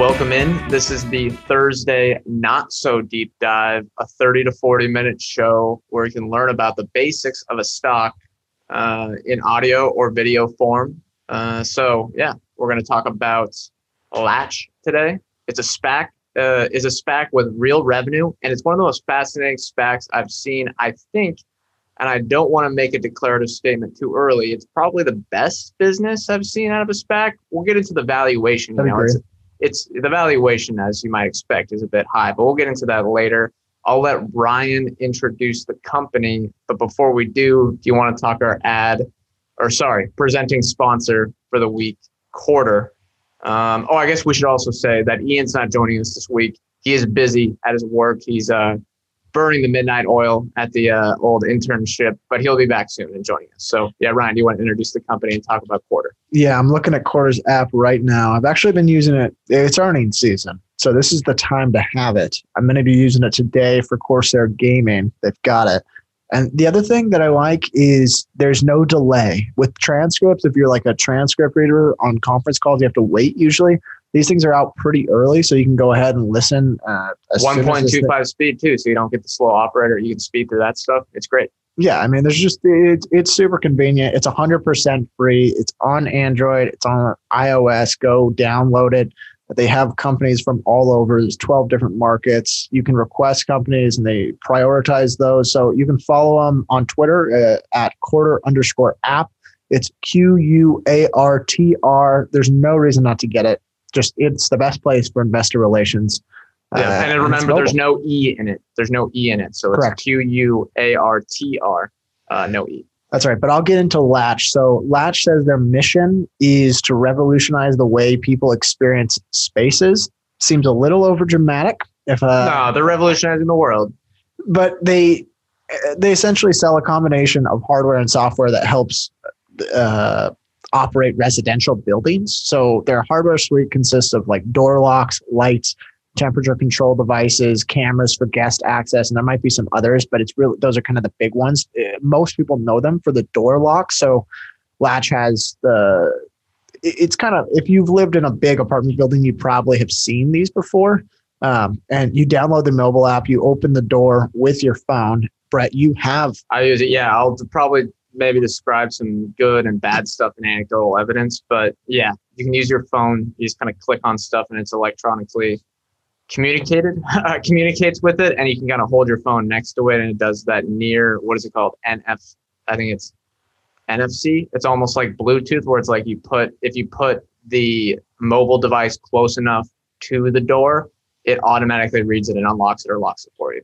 Welcome in. This is the Thursday Not So Deep Dive, a 30 to 40 minute show where you can learn about the basics of a stock uh, in audio or video form. Uh, so, yeah, we're going to talk about Latch today. It's a SPAC uh, is a SPAC with real revenue, and it's one of the most fascinating SPACs I've seen. I think, and I don't want to make a declarative statement too early. It's probably the best business I've seen out of a SPAC. We'll get into the valuation. You know, it's, it's the valuation, as you might expect, is a bit high, but we'll get into that later. I'll let Ryan introduce the company, but before we do, do you want to talk our ad, or sorry, presenting sponsor for the week, Quartr? Um, oh, I guess we should also say that Ian's not joining us this week. He is busy at his work. He's uh, burning the midnight oil at the uh, old internship, but he'll be back soon and joining us. So, yeah, Ryan, do you want to introduce the company and talk about Quartr? Yeah, I'm looking at Quartr's app right now. I've actually been using it. It's earnings season. So, this is the time to have it. I'm going to be using it today for Corsair Gaming. They've got it. And the other thing that I like is there's no delay with transcripts. If you're like a transcript reader on conference calls, you have to wait usually. These things are out pretty early, so you can go ahead and listen. Uh, 1.25 speed too, so you don't get the slow operator. You can speed through that stuff. It's great. Yeah, I mean, there's just it, it's super convenient. It's 100% free. It's on Android. It's on iOS. Go download it. They have companies from all over. There's 12 different markets. You can request companies and they prioritize those. So you can follow them on Twitter uh, at quartr underscore app. It's Q U A R T R. There's no reason not to get it. Just it's the best place for investor relations. Yeah, uh, and remember, there's no E in it. There's no E in it. So it's Q U A R T R, uh, no E. That's right. But I'll get into Latch. So Latch says their mission is to revolutionize the way people experience spaces. Seems a little over dramatic. If uh, no, they're revolutionizing the world. But they they essentially sell a combination of hardware and software that helps uh, operate residential buildings. So their hardware suite consists of like door locks, lights, temperature control devices, cameras for guest access, and there might be some others, but it's really those are kind of the big ones. Uh, most people know them for the door lock. So Latch has the it's kind of if you've lived in a big apartment building, you probably have seen these before. Um, and you download the mobile app, you open the door with your phone. Brett, you have I use it. Yeah, I'll probably maybe describe some good and bad stuff and anecdotal evidence, but yeah, you can use your phone. You just kind of click on stuff and it's electronically communicated uh, communicates with it and you can kind of hold your phone next to it and it does that near what is it called nf i think it's nfc it's almost like bluetooth where it's like you put if you put the mobile device close enough to the door it automatically reads it and unlocks it or locks it for you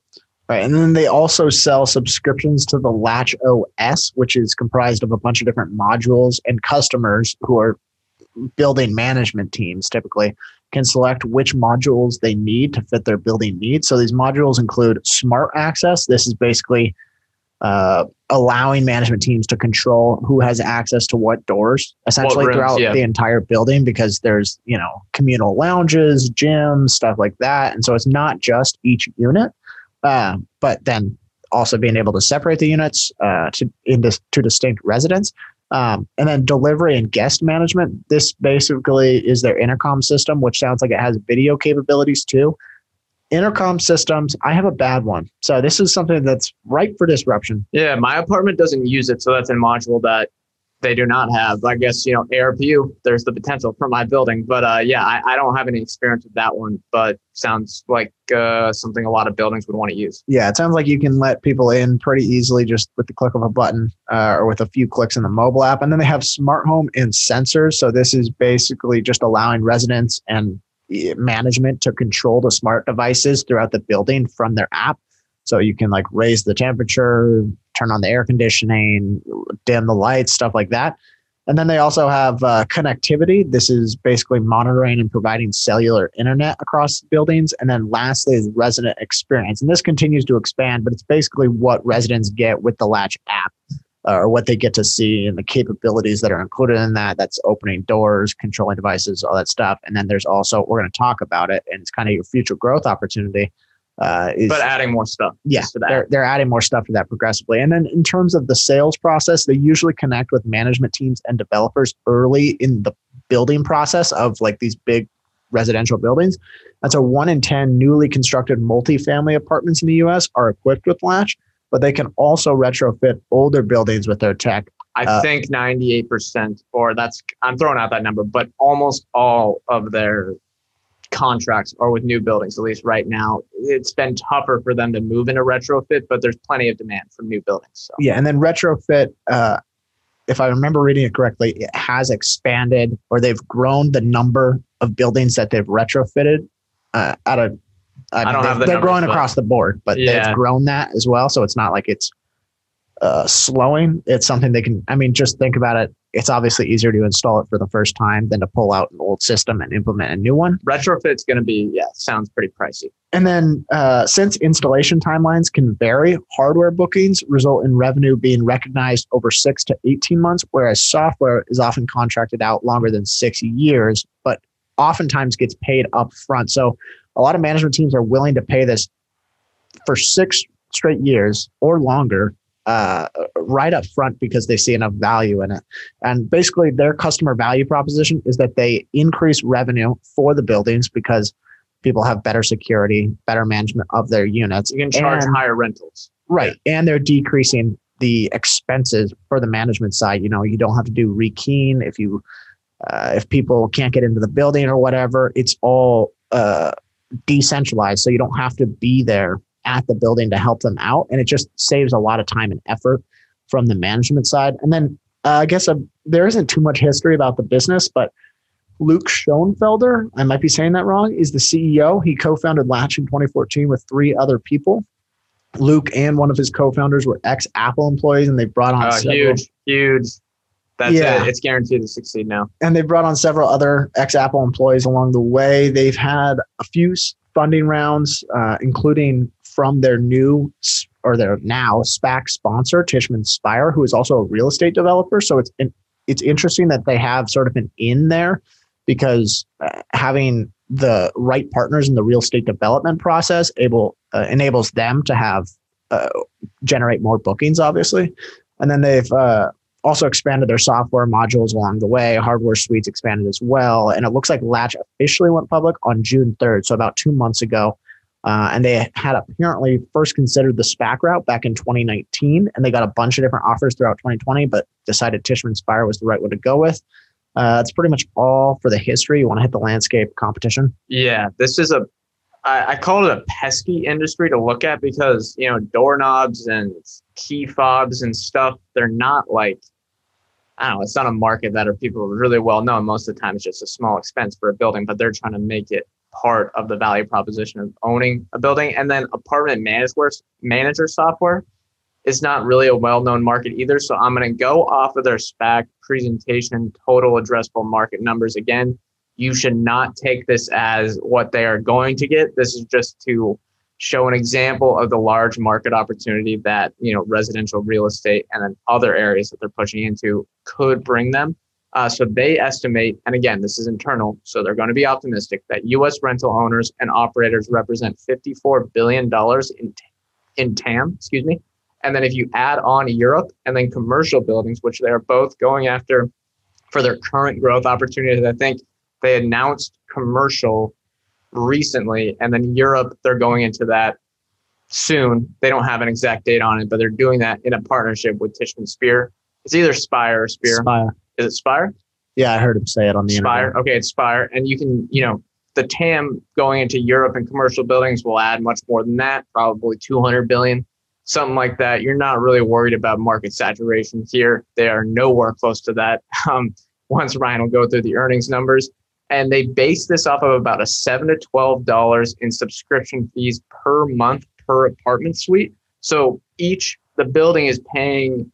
Right. And then they also sell subscriptions to the Latch OS, which is comprised of a bunch of different modules and customers who are building management teams typically can select which modules they need to fit their building needs. So these modules include smart access. This is basically uh, allowing management teams to control who has access to what doors essentially what rooms, throughout yeah. the entire building because there's you know communal lounges gyms stuff like that and so it's not just each unit uh, but then also being able to separate the units uh, to into to distinct residents um, and then delivery and guest management. This basically is their intercom system, which sounds like it has video capabilities too. Intercom systems, I have a bad one. So this is something that's ripe for disruption. Yeah, my apartment doesn't use it. So that's a module that they do not have. I guess, you know, ARPU, there's the potential for my building. But uh, yeah, I, I don't have any experience with that one, but sounds like uh, something a lot of buildings would want to use. Yeah, it sounds like you can let people in pretty easily just with the click of a button uh, or with a few clicks in the mobile app. And then they have smart home and sensors. So this is basically just allowing residents and management to control the smart devices throughout the building from their app. So you can like raise the temperature, turn on the air conditioning, dim the lights, stuff like that. And then they also have uh, connectivity. This is basically monitoring and providing cellular internet across buildings. And then lastly is resident experience. And this continues to expand, but it's basically what residents get with the Latch app uh, or what they get to see and the capabilities that are included in that. That's opening doors, controlling devices, all that stuff. And then there's also, we're going to talk about it, and it's kind of your future growth opportunity. Uh, is, but adding more stuff. Yeah, they're, they're adding more stuff to that progressively. And then in terms of the sales process, they usually connect with management teams and developers early in the building process of like these big residential buildings. And so one in 10 newly constructed multifamily apartments in the US are equipped with Latch, but they can also retrofit older buildings with their tech. I uh, think 98%, or that's, I'm throwing out that number, but almost all of their contracts are with new buildings, at least right now. It's been tougher for them to move into retrofit, but there's plenty of demand for new buildings. So. Yeah, and then retrofit, uh, if I remember reading it correctly, it has expanded or they've grown the number of buildings that they've retrofitted uh, at a. I, I don't have the They're numbers, growing across the board, but yeah. they've grown that as well. So it's not like it's uh, slowing. It's something they can. I mean, just think about it it's obviously easier to install it for the first time than to pull out an old system and implement a new one. Retrofit's going to be, yeah, sounds pretty pricey. And then, uh, since installation timelines can vary, hardware bookings result in revenue being recognized over six to 18 months, whereas software is often contracted out longer than six years, but oftentimes gets paid up front. So, a lot of management teams are willing to pay this for six straight years or longer uh, right up front because they see enough value in it. And basically, their customer value proposition is that they increase revenue for the buildings because people have better security, better management of their units. You can charge and, higher rentals. Right. And they're decreasing the expenses for the management side. You know, you don't have to do rekeying if you uh, if people can't get into the building or whatever. It's all uh, decentralized, so you don't have to be there at the building to help them out. And it just saves a lot of time and effort from the management side. And then uh, I guess uh, there isn't too much history about the business, but Luke Schoenfelder, I might be saying that wrong, is the CEO. He co founded Latch in 2014 with three other people. Luke and one of his co founders were ex Apple employees, and they brought on uh, huge, huge. That's yeah. it. It's guaranteed to succeed now. And they brought on several other ex Apple employees along the way. They've had a few funding rounds, uh, including from their new or their now SPAC sponsor, Tishman Speyer, who is also a real estate developer. So it's it's interesting that they have sort of an in there because uh, having the right partners in the real estate development process able uh, enables them to have uh, generate more bookings, obviously, and then they've uh, also expanded their software modules along the way. Hardware suites expanded as well, and it looks like Latch officially went public on June third, so about two months ago. Uh, and they had apparently first considered the SPAC route back in 2019, and they got a bunch of different offers throughout 2020, but decided Tishman Speyer was the right one to go with. Uh, that's pretty much all for the history. You want to hit the landscape competition? Yeah, this is a I, I call it a pesky industry to look at because you know doorknobs and key fobs and stuff. They're not like I don't know. It's not a market that are people really well known. Most of the time, it's just a small expense for a building, but they're trying to make it part of the value proposition of owning a building. And then apartment manager, manager software is not really a well-known market either. So I'm going to go off of their SPAC presentation, total addressable market numbers. Again, you should not take this as what they are going to get. This is just to show an example of the large market opportunity that you know residential real estate and then other areas that they're pushing into could bring them. Uh, so they estimate, and again, this is internal, so they're going to be optimistic that U.S. rental owners and operators represent 54 billion dollars in in TAM. Excuse me. And then if you add on Europe and then commercial buildings, which they are both going after for their current growth opportunities, I think they announced commercial recently, and then Europe they're going into that soon. They don't have an exact date on it, but they're doing that in a partnership with Tishman Spear. It's either Spire or Spear. Spire. Is it Spire? Yeah, I heard him say it on the Spire. Internet. Okay, it's Spire, and you can, you know, the TAM going into Europe and commercial buildings will add much more than that, probably 200 billion, something like that. You're not really worried about market saturation here. They are nowhere close to that. Um, once Ryan will go through the earnings numbers, and they base this off of about a seven to twelve dollars in subscription fees per month per apartment suite. So each the building is paying,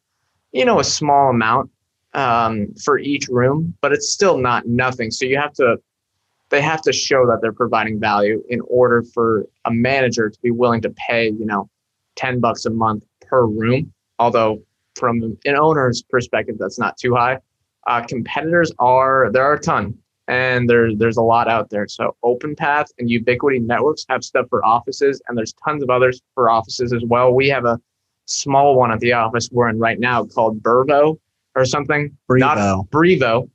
you know, a small amount um, for each room, but it's still not nothing. So you have to, they have to show that they're providing value in order for a manager to be willing to pay, you know, 10 bucks a month per room. Although from an owner's perspective, that's not too high. Uh, competitors are, there are a ton and there, there's a lot out there. So OpenPath and Ubiquiti Networks have stuff for offices and there's tons of others for offices as well. We have a small one at the office we're in right now called Burvo or something. Brevo. Not Brevo.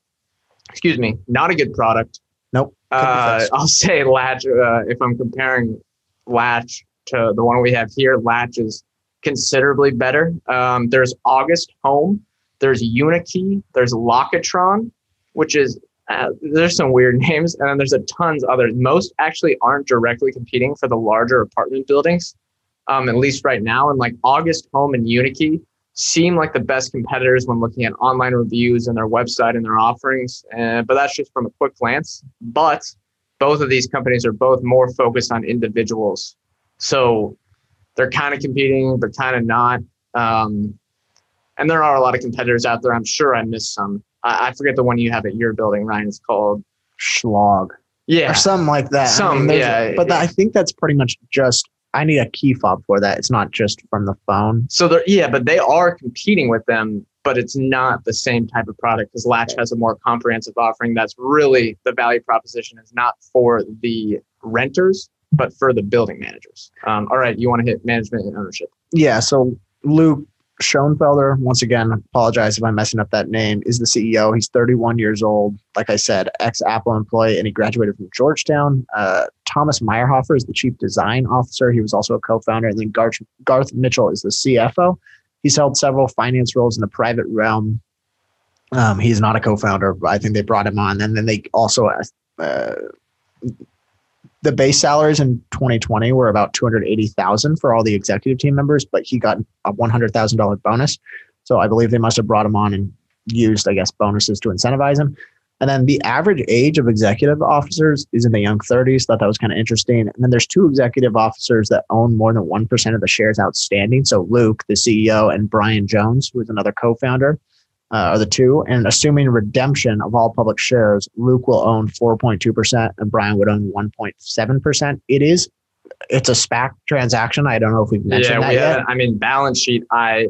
Excuse me. Not a good product. Nope. Uh, I'll say Latch. Uh, if I'm comparing Latch to the one we have here, Latch is considerably better. Um, there's August Home. There's Unikey. There's Lockitron, which is uh, there's some weird names, and then there's a tons others. Most actually aren't directly competing for the larger apartment buildings, um, at least right now. And like August Home and Unikey seem like the best competitors when looking at online reviews and their website and their offerings. Uh, but that's just from a quick glance. But both of these companies are both more focused on individuals. So they're kind of competing, but kind of not. Um, and there are a lot of competitors out there. I'm sure I missed some. I, I forget the one you have at your building, Ryan. It's called Schlage. Yeah. Or something like that. Some, there's- yeah, But yeah. I think that's pretty much just, I need a key fob for that. It's not just from the phone. So they're yeah, but they are competing with them, but it's not the same type of product because Latch has a more comprehensive offering. That's really the value proposition is not for the renters, but for the building managers. Um, all right, you want to hit management and ownership? Yeah. So Luke Schoenfelder, once again, apologize if I'm messing up that name, is the CEO. He's 31 years old. Like I said, ex Apple employee, and he graduated from Georgetown. Uh, Thomas Meyerhoffer is the chief design officer. He was also a co founder. And then Garth, Garth Mitchell is the CFO. He's held several finance roles in the private realm. Um, he's not a co founder, but I think they brought him on. And then they also, uh, the base salaries in 2020 were about 280,000 for all the executive team members, but he got a $100,000 bonus. So I believe they must have brought him on and used, I guess, bonuses to incentivize him. And then the average age of executive officers is in the young 30s. Thought that was kind of interesting. And then there's two executive officers that own more than 1% of the shares outstanding. So Luke, the CEO, and Brian Jones, who is another co founder, uh, are the two. And assuming redemption of all public shares, Luke will own 4.2% and Brian would own 1.7%. It is, it's a SPAC transaction. I don't know if we've mentioned yeah, that we yet. had, I mean, balance sheet. I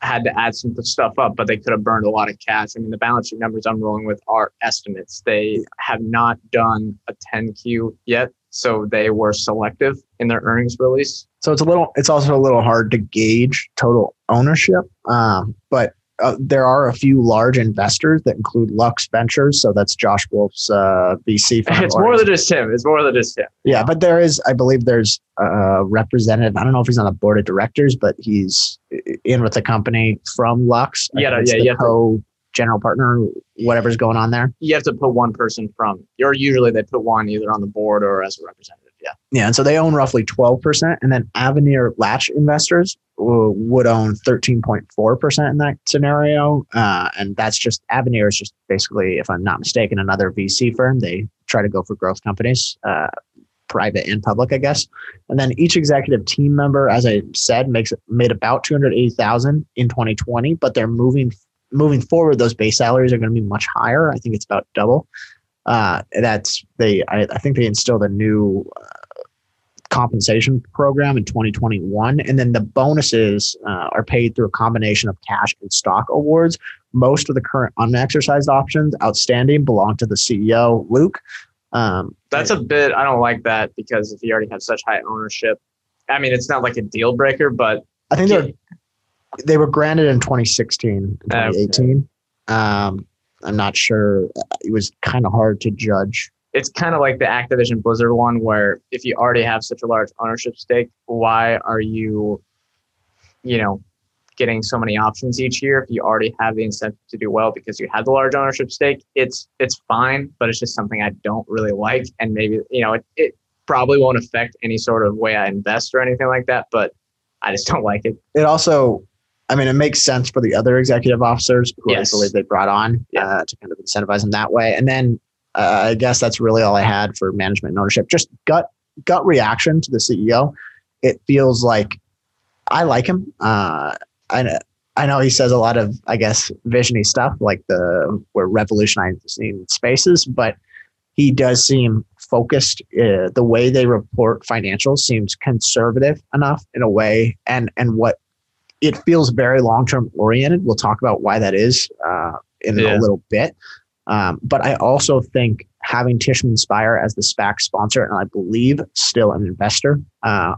had to add some stuff up, but they could have burned a lot of cash. I mean, the balance sheet numbers I'm rolling with are estimates. They have not done a 10Q yet, so they were selective in their earnings release. So it's a little, it's also a little hard to gauge total ownership. Um, but uh, there are a few large investors that include Lux Ventures. So that's Josh Wolfe's uh, VC fund. It's more than just him. It's more than just him. yeah, but there is, I believe there's a representative. I don't know if he's on the board of directors, but he's in with the company from Lux. I Yeah, yeah, the you have to- co general partner, whatever's going on there. You have to put one person from, You're usually they put one either on the board or as a representative. Yeah. Yeah, and so they own roughly 12%. And then Avenir Latch investors would own 13.4% in that scenario. Uh, and that's just Avenir is just basically, if I'm not mistaken, another VC firm. They try to go for growth companies, uh, private and public, I guess. And then each executive team member, as I said, makes made about 280,000 in 2020, but they're moving moving forward. Those base salaries are going to be much higher. I think it's about double. Uh, that's they. I, I think they instilled a new compensation program in 2021, and then the bonuses uh, are paid through a combination of cash and stock awards. Most of the current unexercised options outstanding belong to the CEO, Luke. Um, That's a bit, I don't like that because if you already have such high ownership, I mean, it's not like a deal breaker, but I think they're they were granted in 2016 and Okay. 2018. Um, I'm not sure. It was kind of hard to judge. It's kind of like the Activision Blizzard one where if you already have such a large ownership stake, why are you, you know, getting so many options each year if you already have the incentive to do well because you had the large ownership stake? It's it's fine, but it's just something I don't really like, and maybe you know it, it probably won't affect any sort of way I invest or anything like that, but I just don't like it. It also, I mean, it makes sense for the other executive officers who Yes. I believe they brought on Yeah. uh, to kind of incentivize them that way. And then uh, I guess that's really all I had for management and ownership. Just gut gut reaction to the CEO. It feels like I like him. Uh, I I know he says a lot of, I guess, visiony stuff like the we're revolutionizing spaces, but he does seem focused. Uh, the way they report financials seems conservative enough in a way, and and what it feels very long term oriented. We'll talk about why that is uh, in yeah. a little bit. Um, but I also think having Tishman Speyer as the SPAC sponsor, and I believe still an investor, uh,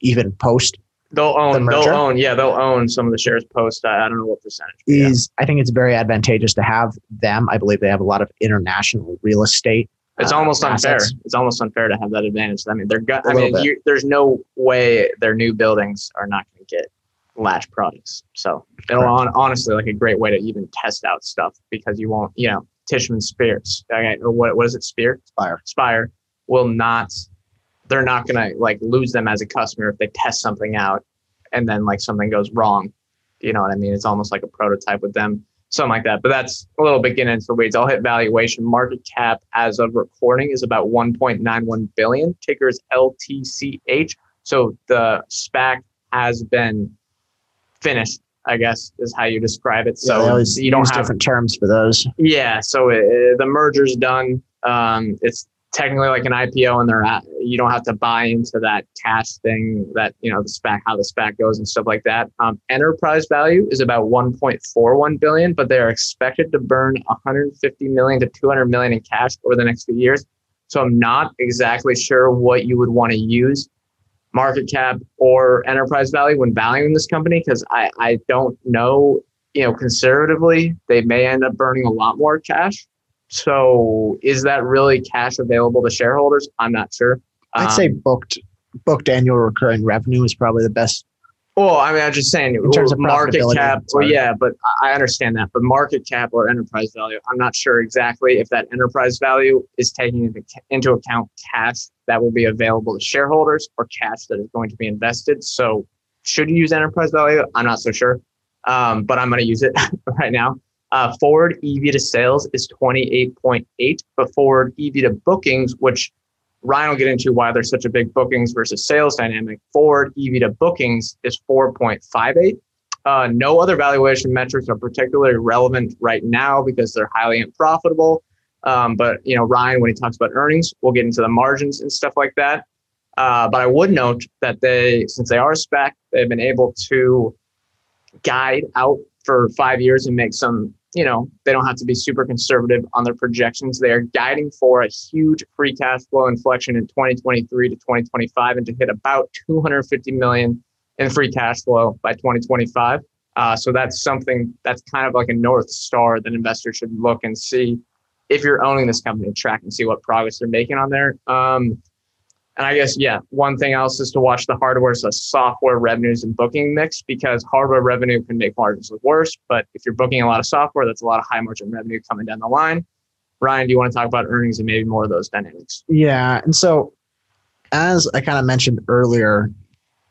even post They'll own. The they'll own. Yeah, they'll own some of the shares post. I, I don't know what percentage. Is yeah. I think it's very advantageous to have them. I believe they have a lot of international real estate. It's uh, almost unfair. It's almost unfair to have that advantage. I mean, they're. Go- I mean, you, there's no way their new buildings are not going to get Latch products. So it'll on, honestly like a great way to even test out stuff because you won't. You know, Tishman Spears. Okay, or what? What is it? Spear. Speyer. Speyer will not they're not going to like lose them as a customer if they test something out and then like something goes wrong. You know what I mean? It's almost like a prototype with them, something like that. But that's a little bit getting into the weeds. I'll hit valuation. Market cap as of recording is about 1.91 billion. Ticker is LTCH. So the SPAC has been finished. I guess is how you describe it. So yeah, you don't have different terms for those. Yeah. So it, uh, the merger's done. Um, it's technically like an IPO and they're at, you don't have to buy into that cash thing that, you know, the SPAC, how the SPAC goes and stuff like that. Um, enterprise value is about 1.41 billion, but they are expected to burn 150 million to 200 million in cash over the next few years. So I'm not exactly sure what you would want to use market cap or enterprise value when valuing this company because I, I don't know, you know, conservatively, they may end up burning a lot more cash so is that really cash available to shareholders? I'm not sure. I'd um, say booked booked annual recurring revenue is probably the best. Well, I mean, I'm just saying in terms of market cap. Well, yeah, but I understand that. But market cap or enterprise value, I'm not sure exactly if that enterprise value is taking into, into account cash that will be available to shareholders or cash that is going to be invested. So, should you use enterprise value? I'm not so sure, um, but I'm going to use it right now. Uh, forward EV to sales is 28.8, but forward EV to bookings, which Ryan will get into why there's such a big bookings versus sales dynamic. Forward EV to bookings is 4.58. Uh, no other valuation metrics are particularly relevant right now because they're highly unprofitable. Um, but you know, Ryan, when he talks about earnings, we'll get into the margins and stuff like that. Uh, but I would note that they, since they are SPAC, they've been able to guide out for five years and make some you know, they don't have to be super conservative on their projections. They are guiding for a huge free cash flow inflection in 2023 to 2025 and to hit about 250 million in free cash flow by 2025. Uh, so that's something that's kind of like a north star that investors should look and see if you're owning this company, track and see what progress they're making on there. Um, and I guess, yeah, one thing else is to watch the hardware, so software revenues and booking mix, because hardware revenue can make margins look worse. But if you're booking a lot of software, that's a lot of high margin revenue coming down the line. Ryan, do you want to talk about earnings and maybe more of those dynamics? Yeah. And so, as I kind of mentioned earlier,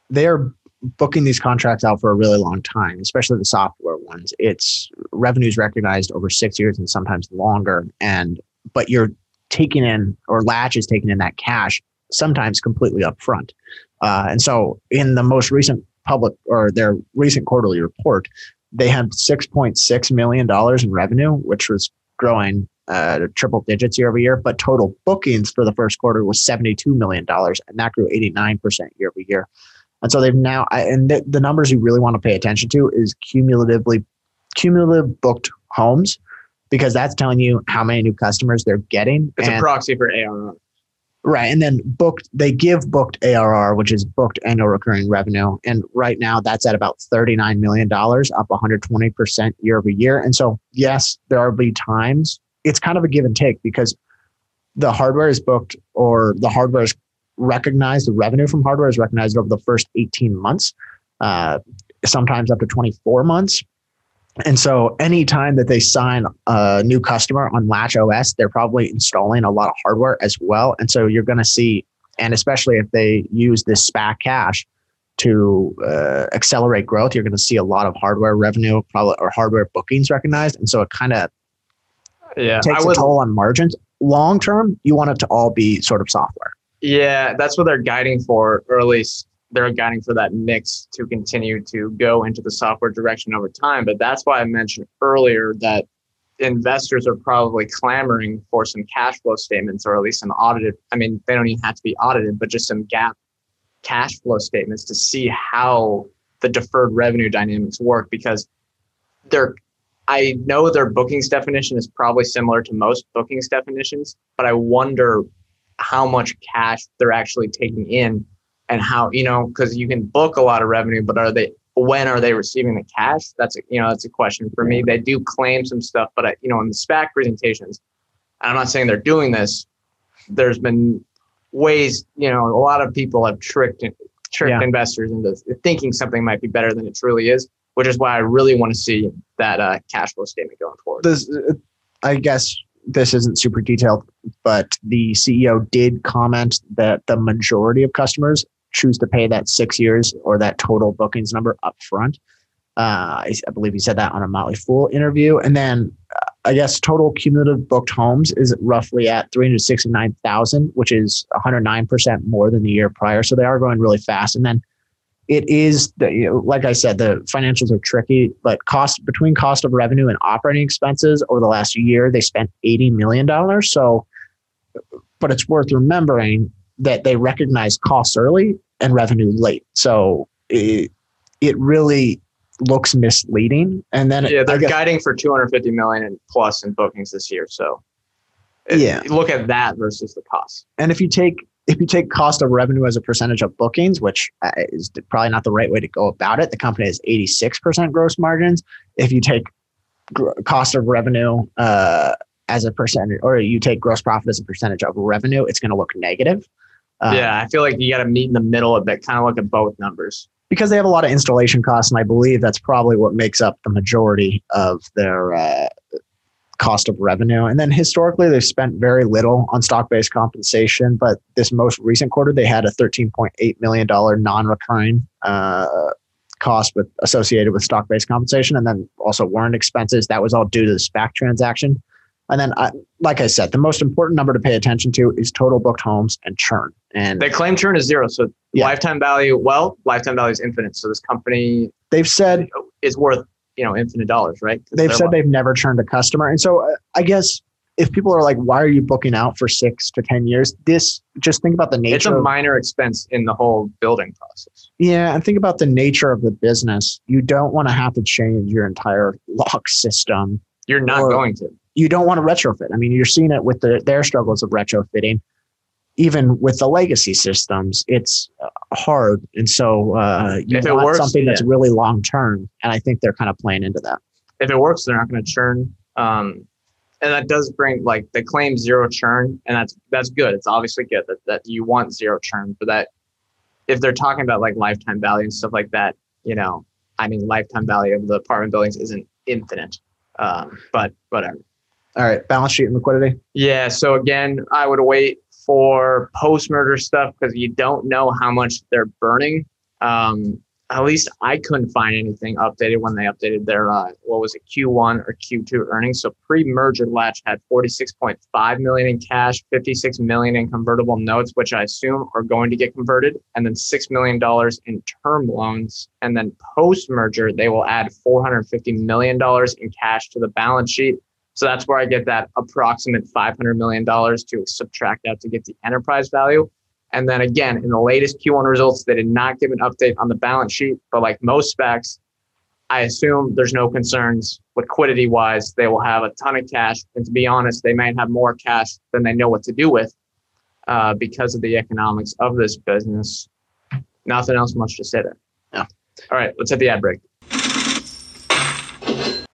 they are booking these contracts out for a really long time, especially the software ones. It's revenues recognized over six years and sometimes longer. And, but you're taking in, or Latch is taking in that cash sometimes completely upfront. Uh, and so, in the most recent public or their recent quarterly report, they had $6.6 million in revenue, which was growing uh, triple digits year over year. But total bookings for the first quarter was $72 million, and that grew 89% year over year. And so they've now, and the, the numbers you really want to pay attention to is cumulatively, cumulative booked homes, because that's telling you how many new customers they're getting. It's and, a proxy for ARR. Right. And then booked, they give booked ARR, which is booked annual recurring revenue. And right now that's at about $39 million, up 120% year over year. And so, yes, there will be times it's kind of a give and take because the hardware is booked or the hardware is recognized, the revenue from hardware is recognized over the first 18 months, uh, sometimes up to 24 months. And so anytime that they sign a new customer on Latch OS, they're probably installing a lot of hardware as well. And so you're going to see, and especially if they use this SPAC cash to uh, accelerate growth, you're going to see a lot of hardware revenue, probably or hardware bookings recognized. And so it kind of yeah, takes would, a toll on margins. Long term, you want it to all be sort of software. Yeah, that's what they're guiding for, or at least they're guiding for that mix to continue to go into the software direction over time. But that's why I mentioned earlier that investors are probably clamoring for some cash flow statements or at least some audited. I mean, they don't even have to be audited, but just some GAAP cash flow statements to see how the deferred revenue dynamics work because they're I know their bookings definition is probably similar to most bookings definitions, but I wonder how much cash they're actually taking in and how, you know, because you can book a lot of revenue, but are they when are they receiving the cash? That's a, you know, that's a question for me. They do claim some stuff, but I, you know, in the SPAC presentations, I'm not saying they're doing this. There's been ways, you know, a lot of people have tricked tricked yeah. investors into thinking something might be better than it truly is, which is why I really want to see that uh, cash flow statement going forward. This, uh, I guess this isn't super detailed, but the CEO did comment that the majority of customers choose to pay that six years or that total bookings number up front. Uh, I, I, believe he said that on a Motley Fool interview. And then uh, I guess total cumulative booked homes is roughly at 369,000, which is 109% more than the year prior. So they are going really fast. And then it is the, you know, like I said, the financials are tricky, but cost between cost of revenue and operating expenses over the last year, they spent $80 million. So, but it's worth remembering that they recognize costs early and revenue late. So it, it really looks misleading. And then yeah, they're guess, guiding for 250 million plus in bookings this year. So yeah, look at that versus the cost. And if you take if you take cost of revenue as a percentage of bookings, which uh, is probably not the right way to go about it, the company has 86% gross margins. If you take gr- cost of revenue uh, as a percentage, or you take gross profit as a percentage of revenue, it's going to look negative. Um, yeah, I feel like you got to meet in the middle of it, kind of look at both numbers. Because they have a lot of installation costs, and I believe that's probably what makes up the majority of their uh, cost of revenue. And then historically, they've spent very little on stock based compensation, but this most recent quarter, they had a $13.8 million non recurring uh, cost with associated with stock based compensation, and then also warrant expenses. That was all due to the SPAC transaction. And then, I, like I said, the most important number to pay attention to is total booked homes and churn. And they claim churn is zero. So yeah. lifetime value, well, lifetime value is infinite. So this company, they've said, is worth you know infinite dollars, right? They've said they've never churned a customer, and so uh, I guess if people are like, why are you booking out for six to ten years? This just think about the nature. It's a minor expense in the whole building process. Yeah, and think about the nature of the business. You don't want to have to change your entire lock system. You're not going to you don't want to retrofit. I mean, you're seeing it with the, their struggles of retrofitting. Even with the legacy systems, it's uh, hard, and so uh, you if want works, something that's really long term. And I think they're kind of playing into that. If it works, they're not going to churn. Um, and that does bring like they claim zero churn, and that's that's good. It's obviously good that, that you want zero churn, but that if they're talking about like lifetime value and stuff like that, you know, I mean, lifetime value of the apartment buildings isn't infinite. Um, but whatever. All right, balance sheet and liquidity. Yeah. So again, I would wait for post merger stuff because you don't know how much they're burning. Um, at least I couldn't find anything updated when they updated their uh, what was it Q1 or Q2 earnings. So pre-merger Latch had 46.5 million in cash, 56 million in convertible notes, which I assume are going to get converted, and then six million dollars in term loans. And then post-merger, they will add 450 million dollars in cash to the balance sheet so that's where I get that approximate $500 million to subtract out to get the enterprise value. And then again, in the latest Q1 results, they did not give an update on the balance sheet, but like most SPACs, I assume there's no concerns liquidity wise. They will have a ton of cash. And to be honest, they might have more cash than they know what to do with uh, because of the economics of this business. Nothing else much to say there. Yeah. All right, let's hit the ad break.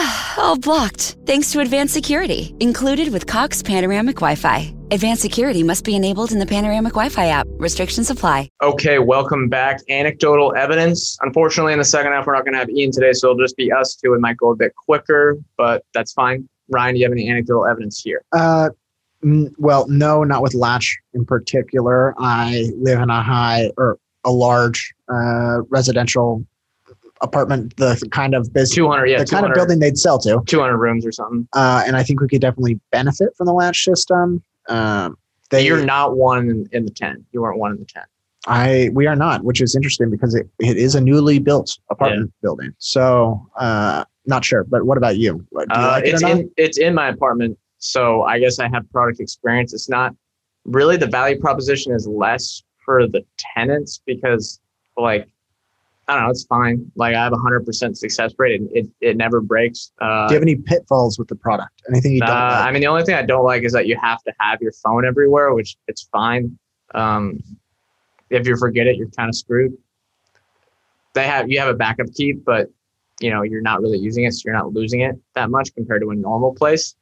all blocked, thanks to advanced security, included with Cox Panoramic Wi Fi. Advanced security must be enabled in the Panoramic Wi Fi app. Restrictions apply. Okay, welcome back. Anecdotal evidence. Unfortunately, in the second half, we're not going to have Ian today, so it'll just be us two. It might go a bit quicker, but that's fine. Ryan, do you have any anecdotal evidence here? Uh, mm, well, no, not with Latch in particular. I live in a high or a large uh, residential apartment, the kind of business, 200, yeah, the kind of building they'd sell to. 200 rooms or something. Uh, and I think we could definitely benefit from the Latch system. Um, they, You're not one in, the 10. You weren't one in the 10. I we are not, which is interesting because it, it is a newly built apartment building. So uh, not sure, but what about you? Do you Uh, like it it's not? in it's in my apartment, so I guess I have product experience. It's not really the value proposition is less for the tenants because like I don't know, it's fine. Like I have a hundred percent success rate and it, it never breaks. Uh, Do you have any pitfalls with the product? Anything you uh, don't like? I mean, the only thing I don't like is that you have to have your phone everywhere, which it's fine. Um, if you forget it, you're kind of screwed. They have you have a backup key, but you know you're not really using it, so you're not losing it that much compared to a normal place.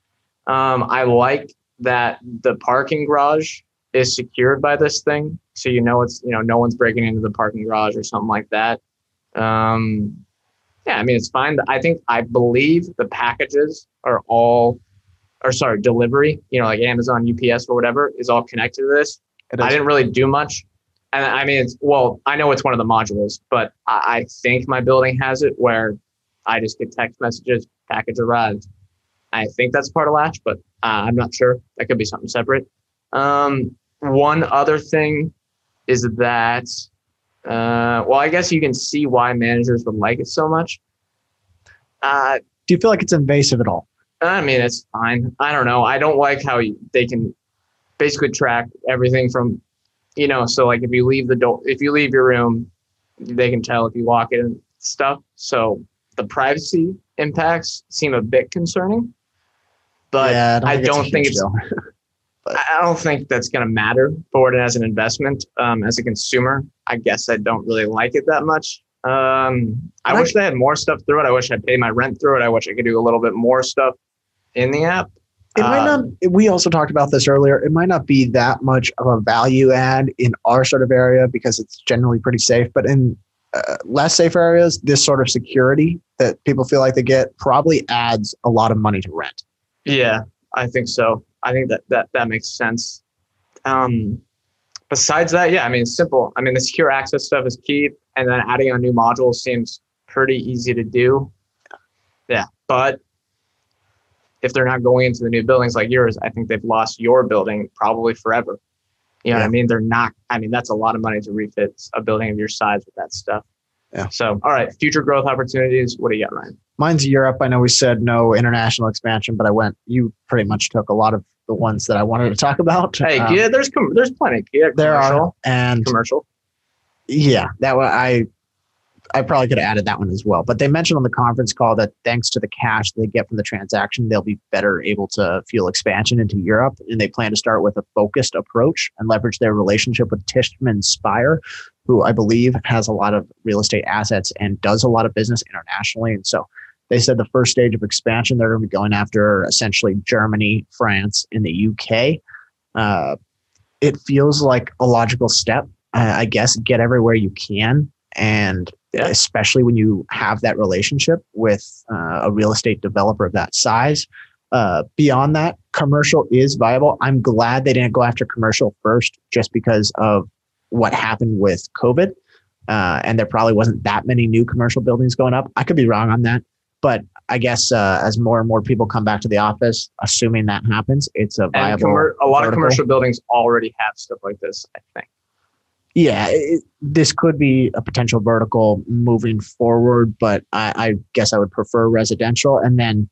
Um, I like that the parking garage is secured by this thing, so you know it's you know no one's breaking into the parking garage or something like that. Um, yeah, I mean it's fine. I think I believe the packages are all, or sorry, delivery. You know, like Amazon, UPS, or whatever is all connected to this. I didn't really do much. And I mean, it's well, I know it's one of the modules, but I, I think my building has it where I just get text messages, package arrived. I think that's part of Latch, but uh, I'm not sure. That could be something separate. Um, one other thing is that, uh, well, I guess you can see why managers would like it so much. Uh, Do you feel like it's invasive at all? I mean, it's fine. I don't know. I don't like how you- they can basically track everything from, you know, so like if you leave the door, if you leave your room, they can tell if you walk in and stuff. So the privacy impacts seem a bit concerning, but Yeah, I don't think huge it's, deal. I I don't think that's going to matter for it as an investment. Um, as a consumer, I guess I don't really like it that much. Um, I wish they had more stuff through it. I wish I paid my rent through it. I wish I could do a little bit more stuff in the app. It might not. Um, We also talked about this earlier. It might not be that much of a value add in our sort of area because it's generally pretty safe. But in uh, less safe areas, this sort of security that people feel like they get probably adds a lot of money to rent. Yeah, I think so. I think that that that makes sense. Um, besides that, yeah, I mean, it's simple. I mean, the secure access stuff is key, and then adding on new modules seems pretty easy to do. Yeah, but if they're not going into the new buildings like yours, I think they've lost your building probably forever. You know what I mean? They're not. I mean, that's a lot of money to refit a building of your size with that stuff. Yeah. So, all right, future growth opportunities. What do you got, Ryan? Mine's Europe. I know we said no international expansion, but I went. You pretty much took a lot of the ones that I wanted to talk about. Hey, Um, yeah, there's com- there's plenty. Yeah, there are, and commercial. Yeah, that one I I probably could have added that one as well. But they mentioned on the conference call that thanks to the cash they get from the transaction, they'll be better able to fuel expansion into Europe. And they plan to start with a focused approach and leverage their relationship with Tishman Speyer, who I believe has a lot of real estate assets and does a lot of business internationally. And so they said the first stage of expansion, they're going to be going after essentially Germany, France, and the UK. Uh, it feels like a logical step. Uh, I guess get everywhere you can, and especially when you have that relationship with uh, a real estate developer of that size. Uh, beyond that, commercial is viable. I'm glad they didn't go after commercial first, just because of what happened with COVID, uh, and there probably wasn't that many new commercial buildings going up. I could be wrong on that, but I guess uh, as more and more people come back to the office, assuming that happens, it's a viable. commer- a lot of commercial buildings already have stuff like this. I think. yeah, it, this could be a potential vertical moving forward, but I, I guess I would prefer residential. And then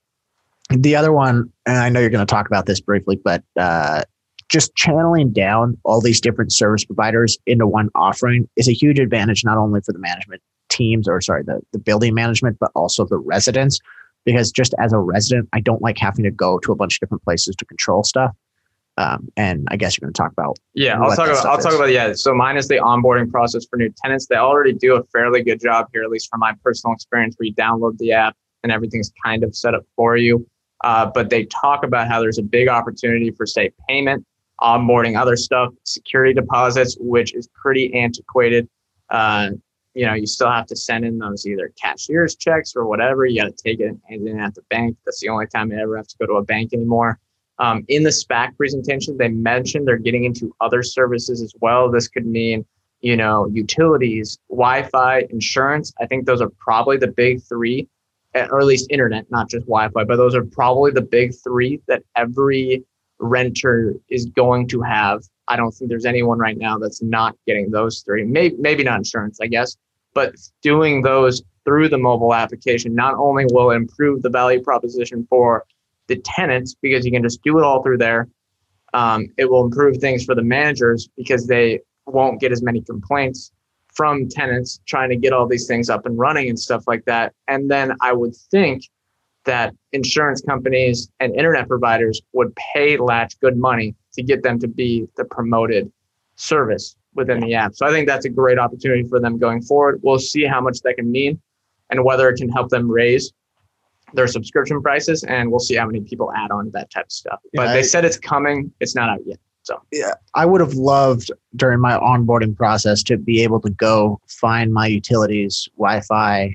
the other one, and I know you're going to talk about this briefly, but uh, just channeling down all these different service providers into one offering is a huge advantage, not only for the management teams or sorry, the, the building management, but also the residents. Because just as a resident, I don't like having to go to a bunch of different places to control stuff. Um, and I guess you're going to talk about Yeah, I'll talk about. I'll talk about yeah. So mine is the onboarding process for new tenants. They already do a fairly good job here, at least from my personal experience, where you download the app and everything's kind of set up for you. Uh, but they talk about how there's a big opportunity for say payment, onboarding other stuff, security deposits, which is pretty antiquated. Uh, you know, you still have to send in those either cashier's checks or whatever. You got to take it and hand it in at the bank. That's the only time you ever have to go to a bank anymore. Um, in the SPAC presentation, they mentioned they're getting into other services as well. This could mean, you know, utilities, Wi-Fi, insurance. I think those are probably the big three, eh, or at least internet, not just Wi-Fi, but those are probably the big three that every renter is going to have. I don't think there's anyone right now that's not getting those three. Maybe maybe not insurance, I guess, but doing those through the mobile application not only will improve the value proposition for the tenants because you can just do it all through there. Um, it will improve things for the managers because they won't get as many complaints from tenants trying to get all these things up and running and stuff like that. And then I would think that insurance companies and internet providers would pay Latch good money to get them to be the promoted service within the app. So I think that's a great opportunity for them going forward. We'll see how much that can mean and whether it can help them raise their subscription prices and we'll see how many people add on to that type of stuff. But Yeah, they I- said it's coming. It's not out yet. So yeah, I would have loved during my onboarding process to be able to go find my utilities, Wi-Fi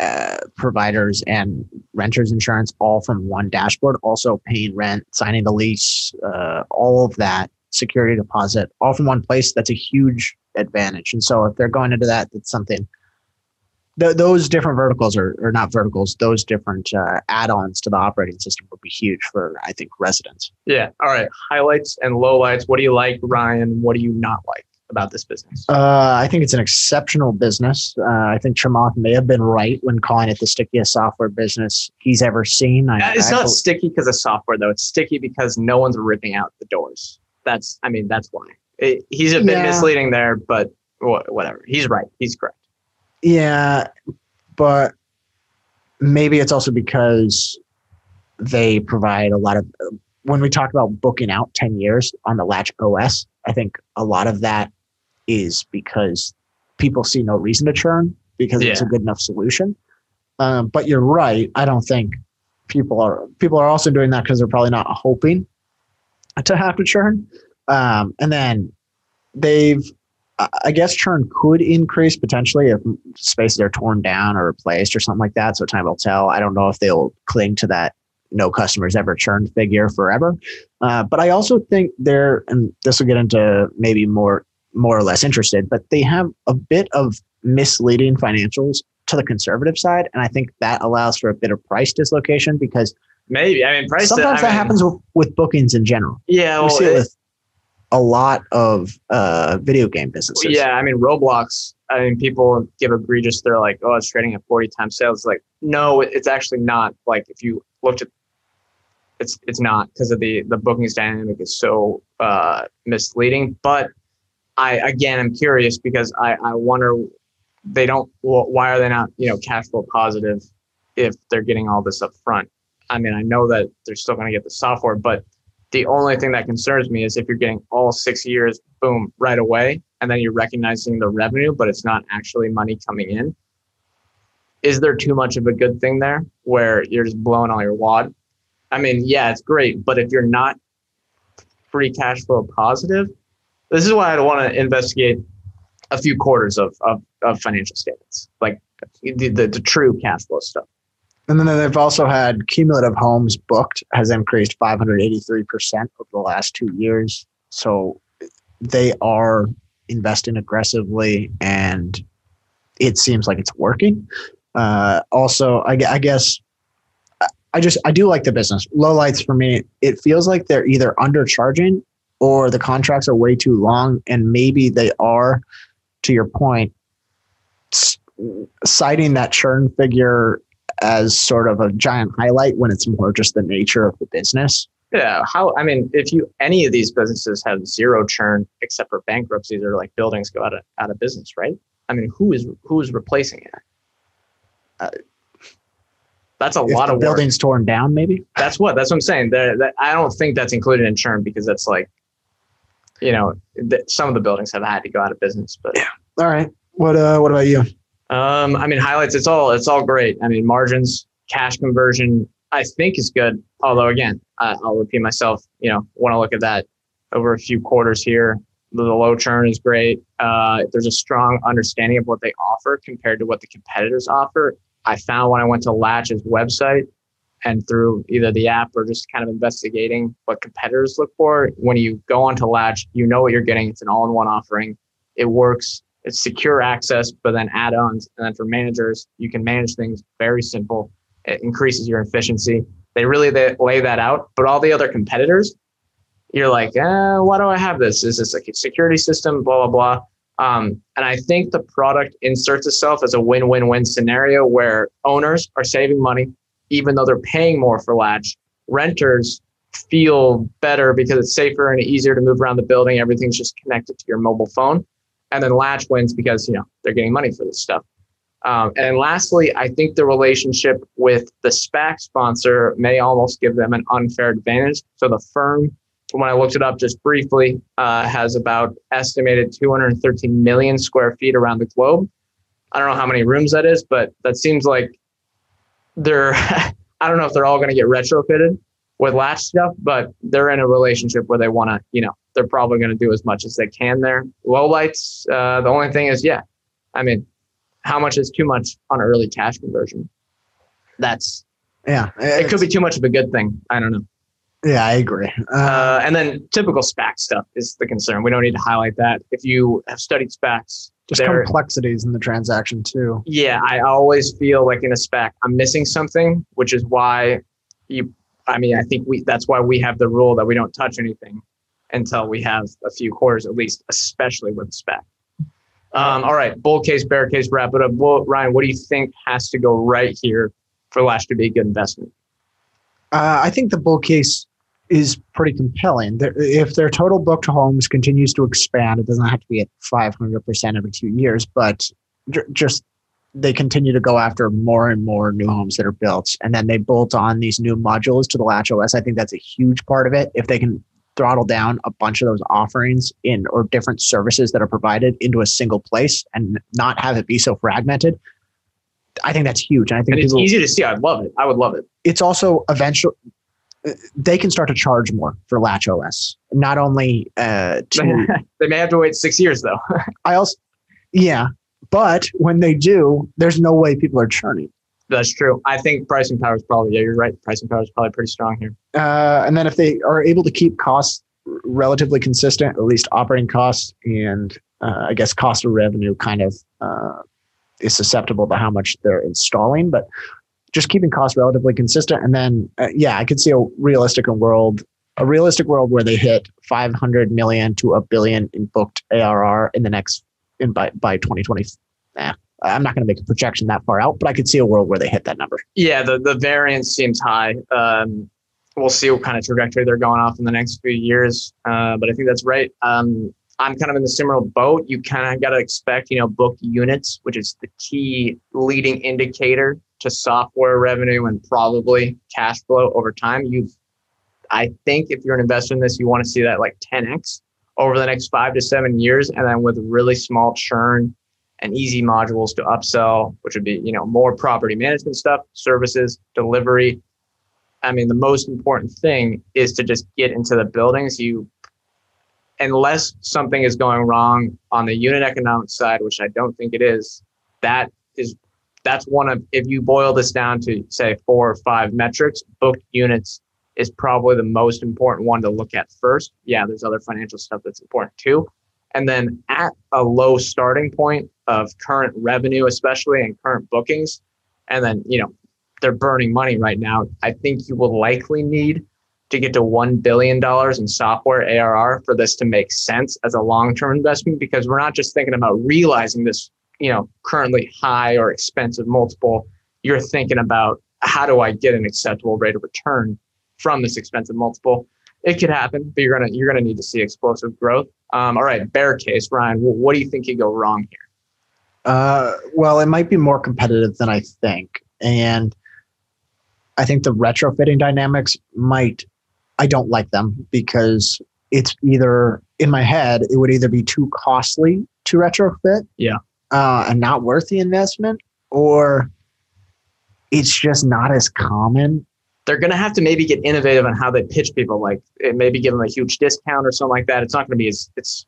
uh, providers, and renters insurance all from one dashboard. Also, paying rent, signing the lease, uh, all of that, security deposit, all from one place. That's a huge advantage. And so, if they're going into that, that's something. Th- those different verticals are, or not verticals. Those different uh, add-ons to the operating system would be huge for, I think, residents. yeah. All right. Highlights and lowlights. What do you like, Ryan? What do you not like about this business? Uh, I think it's an exceptional business. Uh, I think Chamath may have been right when calling it the stickiest software business he's ever seen. I, Uh, it's I not bel- sticky because of software though. It's sticky because no one's ripping out the doors. That's, I mean, that's why. It, he's a bit Yeah. misleading there, but wha- whatever. He's right. He's correct. yeah, but maybe it's also because they provide a lot of. When we talk about booking out ten years on the Latch OS, I think a lot of that is because people see no reason to churn because it's a good enough solution. Um, but you're right. I don't think people are people are also doing that because they're probably not hoping to have to churn. Um, and then they've, I- guess, churn could increase potentially if spaces are torn down or replaced or something like that. So time will tell. I don't know if they'll cling to that no customers ever churned figure forever. Uh, but I also think they're, and this will get into maybe more more or less interested, but they have a bit of misleading financials to the conservative side, and I think that allows for a bit of price dislocation because Maybe. I mean, price. sometimes I that mean, happens with, with bookings in general. Yeah. we Well, see it it- with a lot of uh, video game businesses. Yeah, I mean Roblox. I mean, people give egregious. They're like, "Oh, it's trading at forty times sales." Like, no, it's actually not. Like, if you looked at, it's it's not because of the the bookings dynamic is so uh, misleading. But I again, I'm curious because I I wonder they don't. Why are they not you know cash flow positive if they're getting all this up front? I mean, I know that they're still going to get the software, but the only thing that concerns me is if you're getting all six years, boom, right away, and then you're recognizing the revenue, but it's not actually money coming in. Is there too much of a good thing there where you're just blowing all your wad? I mean, yeah, it's great, but if you're not free cash flow positive, this is why I want to investigate a few quarters of, of, of financial statements, like the, the, the true cash flow stuff. And then they've also had cumulative homes booked has increased 583% over the last two years. So they are investing aggressively and it seems like it's working. Uh, also, I, I guess I- just, I do like the business. Low lights for me, it feels like they're either undercharging or the contracts are way too long. And maybe they are, to your point, citing that churn figure as sort of a giant highlight when it's more just the nature of the business. Yeah, how? I mean, if you any of these businesses have zero churn except for bankruptcies or like buildings go out of out of business, right? I mean, who is who is replacing it? Uh, that's a If lot of work. building's torn down, maybe. That's what that's what I'm saying. That, I don't think that's included in churn because that's like, you know, th- some of the buildings have had to go out of business. But yeah, All right. What uh what about you? Um, I mean, highlights. It's all it's all great. I mean, margins, cash conversion. I think is good. Although again, I, I'll repeat myself. You know, want to look at that over a few quarters here. The low churn is great. Uh, there's a strong understanding of what they offer compared to what the competitors offer. I found when I went to Latch's website and through either the app or just kind of investigating what competitors look for, when you go onto Latch, you know what you're getting. It's an all in one offering. It works. It's secure access, but then add ons. And then for managers, you can manage things very simple. It increases your efficiency. They really they lay that out. But all the other competitors, you're like, eh, why do I have this? Is this a security system? Blah, blah, blah. Um, and I think the product inserts itself as a win win win scenario where owners are saving money, even though they're paying more for Latch. Renters feel better because it's safer and easier to move around the building. Everything's just connected to your mobile phone. And then Latch wins because, you know, they're getting money for this stuff. Um, and lastly, I think the relationship with the SPAC sponsor may almost give them an unfair advantage. So the firm when I looked it up just briefly, uh, has about estimated 213 million square feet around the globe. I don't know how many rooms that is, but that seems like they're, I don't know if they're all going to get retrofitted with latch stuff, but they're in a relationship where they want to, you know, they're probably going to do as much as they can there. Low lights, uh, the only thing is, yeah, I mean, how much is too much on early cash conversion? That's, Yeah. it could be too much of a good thing. I don't know. Yeah, I agree. Uh, Uh, and then typical SPAC stuff is the concern. We don't need to highlight that. If you have studied SPACs, just complexities in the transaction too. yeah, I always feel like in a SPAC, I'm missing something, which is why you, I mean, I think we, that's why we have the rule that we don't touch anything until we have a few quarters at least, especially with SPAC. Um, all right, bull case, bear case, wrap it up. Well, Ryan, what do you think has to go right here for Latch to be a good investment? Uh, I think the bull case is pretty compelling. If their total booked homes continues to expand, it doesn't have to be at 500% every two years, but just they continue to go after more and more new homes that are built. And then they bolt on these new modules to the Latch OS. I think that's a huge part of it. If they can throttle down a bunch of those offerings in or different services that are provided into a single place and not have it be so fragmented, I think that's huge. And I think And it's people, easy to see. I'd love it. I would love it. it's also eventually they can start to charge more for Latch OS. Not only uh, to they may have to wait six years though. I also yeah, but when they do, there's no way people are churning. That's true. I think pricing power is probably yeah. You're right. Pricing power is probably pretty strong here. Uh, and then if they are able to keep costs relatively consistent, at least operating costs and uh, I guess cost of revenue kind of uh, is susceptible to how much they're installing, but just keeping costs relatively consistent. And then, uh, yeah, I could see a realistic world, a realistic world where they hit 500 million to a billion in booked ARR in the next, in by, by 2020. Nah, I'm not going to make a projection that far out, but I could see a world where they hit that number. Yeah, the the variance seems high. Um, we'll see what kind of trajectory they're going off in the next few years. Uh, but I think that's right. Um, I'm kind of in the similar boat. You kind of got to expect, you know, booked units, which is the key leading indicator to software revenue and probably cash flow over time. You've, I think, if you're an investor in this, you want to see that like 10x over the next five to seven years, and then with really small churn and easy modules to upsell, which would be, you know, more property management stuff, services, delivery. I mean, the most important thing is to just get into the buildings. You, unless something is going wrong on the unit economic side, which I don't think it is, that is that's one of if you boil this down to say four or five metrics, booked units is probably the most important one to look at first. Yeah, there's other financial stuff that's important too. And then at a low starting point of current revenue, especially and current bookings, and then, you know, they're burning money right now. I think you will likely need to get to $1 billion in software ARR for this to make sense as a long term investment because we're not just thinking about realizing this, you know, currently high or expensive multiple. You're thinking about how do I get an acceptable rate of return from this expensive multiple? It could happen, but you're gonna you're gonna need to see explosive growth. Um, all right, bear case, Ryan. What do you think could go wrong here? Uh, well, it might be more competitive than I think, and I think the retrofitting dynamics might. I don't like them because it's either in my head it would either be too costly to retrofit, Yeah. uh, and not worth the investment, or it's just not as common. they're going to have to maybe get innovative on how they pitch people. Like maybe give them a huge discount or something like that. It's not going to be as it's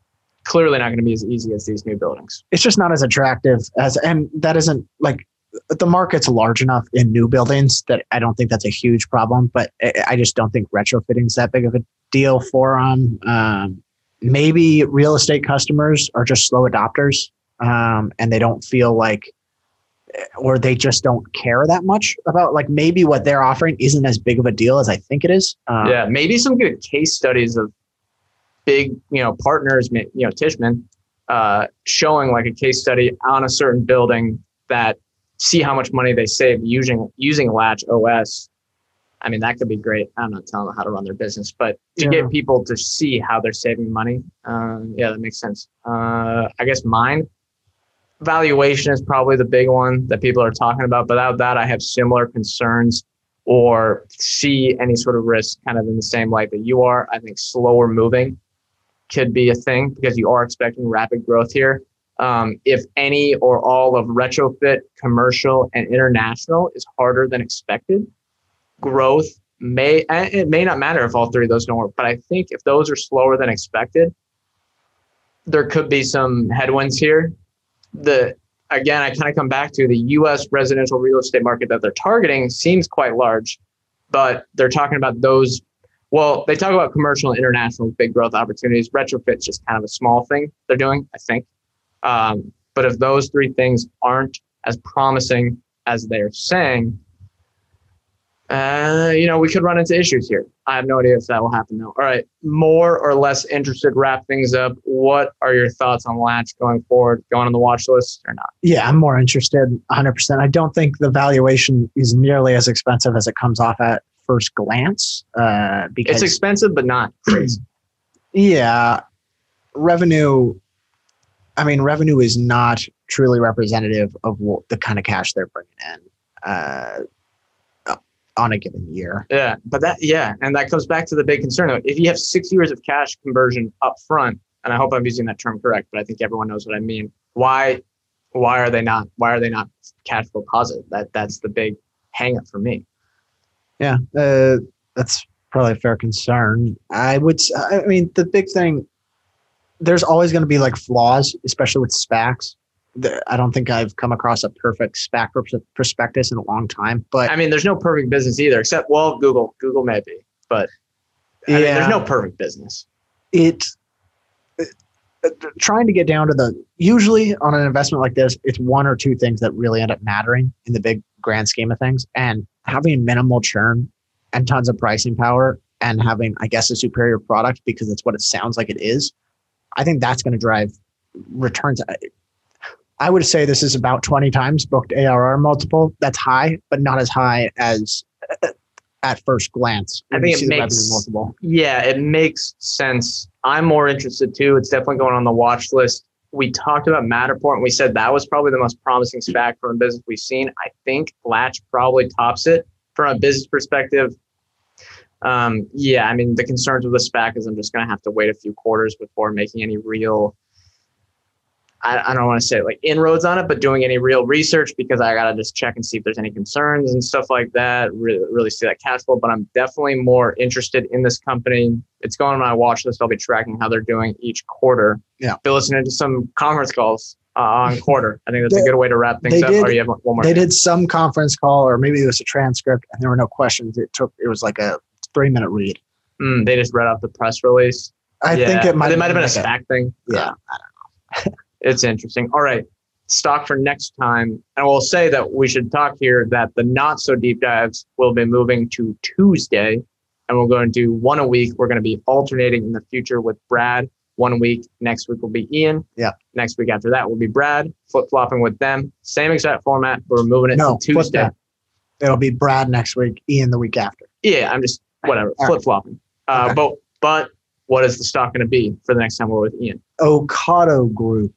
clearly not going to be as easy as these new buildings. it's just not as attractive as and that isn't like the market's large enough in new buildings that I don't think that's a huge problem, but I just don't think retrofitting is that big of a deal for them. Um, maybe real estate customers are just slow adopters um, and they don't feel like, or they just don't care that much about like maybe what they're offering isn't as big of a deal as I think it is. Um, yeah, maybe some good case studies of big, you know, partners, you know, Tishman, uh, showing like a case study on a certain building that see how much money they save using using Latch OS. I mean, that could be great. I'm not telling them how to run their business, but to Yeah. get people to see how they're saving money, uh, yeah, that makes sense. Uh, I guess mine valuation is probably the big one that people are talking about. But without that, I have similar concerns or see any sort of risk kind of in the same light that you are. I think slower moving could be a thing because you are expecting rapid growth here. Um, if any or all of retrofit, commercial, and international is harder than expected, growth may, it may not matter if all three of those don't work, but I think if those are slower than expected, there could be some headwinds here. The again, I kind of come back to the US residential real estate market that they're targeting seems quite large, but they're talking about those. Well, they talk about commercial and international big growth opportunities. Retrofit's just kind of a small thing they're doing, I think. Um, but if those three things aren't as promising as they're saying, uh, you know, we could run into issues here. I have no idea if that will happen though. All right, more or less interested, wrap things up. What are your thoughts on Latch going forward? Going on the watch list or not? Yeah, I'm more interested 100%. I don't think the valuation is nearly as expensive as it comes off at first glance. Uh, because It's expensive, but not crazy. yeah, revenue. I mean, revenue is not truly representative of what, the kind of cash they're bringing in uh, on a given year. Yeah, but that yeah, and that comes back to the big concern. though. If you have six years of cash conversion up front, and I hope I'm using that term correct, but I think everyone knows what I mean. Why why are they not why are they not cash flow positive? That that's the big hang up for me. Yeah, uh, that's probably a fair concern. I would. I mean, the big thing. There's always going to be like flaws, especially with SPACs. I don't think I've come across a perfect SPAC pros- prospectus in a long time, but I mean, there's no perfect business either, except well, Google. Google maybe, but I mean, Yeah. there's no perfect business. it uh, trying to get down to the usually on an investment like this it's one or two things that really end up mattering in the big grand scheme of things and having minimal churn and tons of pricing power and having i guess a superior product because it's what it sounds like it is i think that's going to drive returns I- would say this is about 20 times booked arr multiple that's high but not as high as uh, at first glance I think it see the revenue makes- multiple Yeah, it makes sense. I'm more interested too. It's definitely going on the watch list. We talked about Matterport and we said that was probably the most promising SPAC from a business we've seen. I think Latch probably tops it from a business perspective. Um, yeah, I mean, the concerns with the SPAC is I'm just going to have to wait a few quarters before making any real, I, I don't want to say like inroads on it, but doing any real research because I got to just check and see if there's any concerns and stuff like that. Really, really see that cash flow. But I'm definitely more interested in this company. It's going on my watch list. I'll be tracking how they're doing each quarter. Yeah. Be listening to some conference calls uh, on quarter. I think that's They- a good way to wrap things up. did- or you have one more? they did some conference call or maybe it was a transcript and there were no questions it took it was like a three minute read Mm, they just read off the press release. i Yeah. think it might It might have been a stack SPAC thing. yeah It's interesting. All right. Stock for next time. And we'll say that we should talk here that the not so deep dives will be moving to Tuesday. And we're going to do one a week. We're going to be alternating in the future with Brad. One week. Next week will be Ian. Yeah. Next week after that will be Brad. Flip flopping with them. Same exact format. We're moving it no to Tuesday. it'll be brad next week ian the week after Yeah. I'm just whatever. Right. Flip flopping. Uh, Okay. But but what is the stock going to be for the next time we're with Ian? ocado group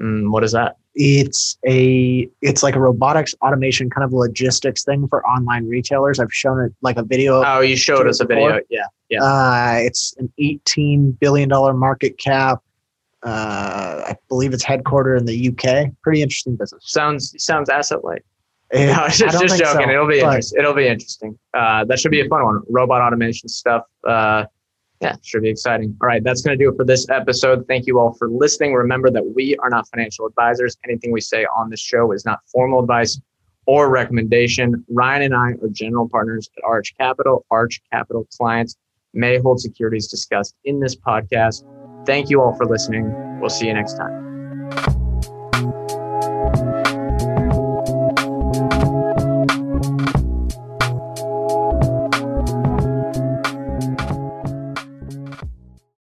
Mm, what is that? it's a it's like a robotics automation kind of logistics thing for online retailers i've shown it like a video Oh, you showed us a video. before? Yeah. yeah. uh, it's an 18 billion dollar market cap uh, i believe it's headquartered in the uk pretty interesting business Sounds sounds asset light. Eh, No, just, just joking. so, It'll be interesting. It'll be interesting. Uh, that should be a fun one. Robot automation stuff. Uh, Yeah, should be exciting. All right, that's going to do it for this episode. Thank you all for listening. Remember that we are not financial advisors. Anything we say on this show is not formal advice or recommendation. Ryan and I are general partners at Arch Capital. Arch Capital clients may hold securities discussed in this podcast. Thank you all for listening. We'll see you next time.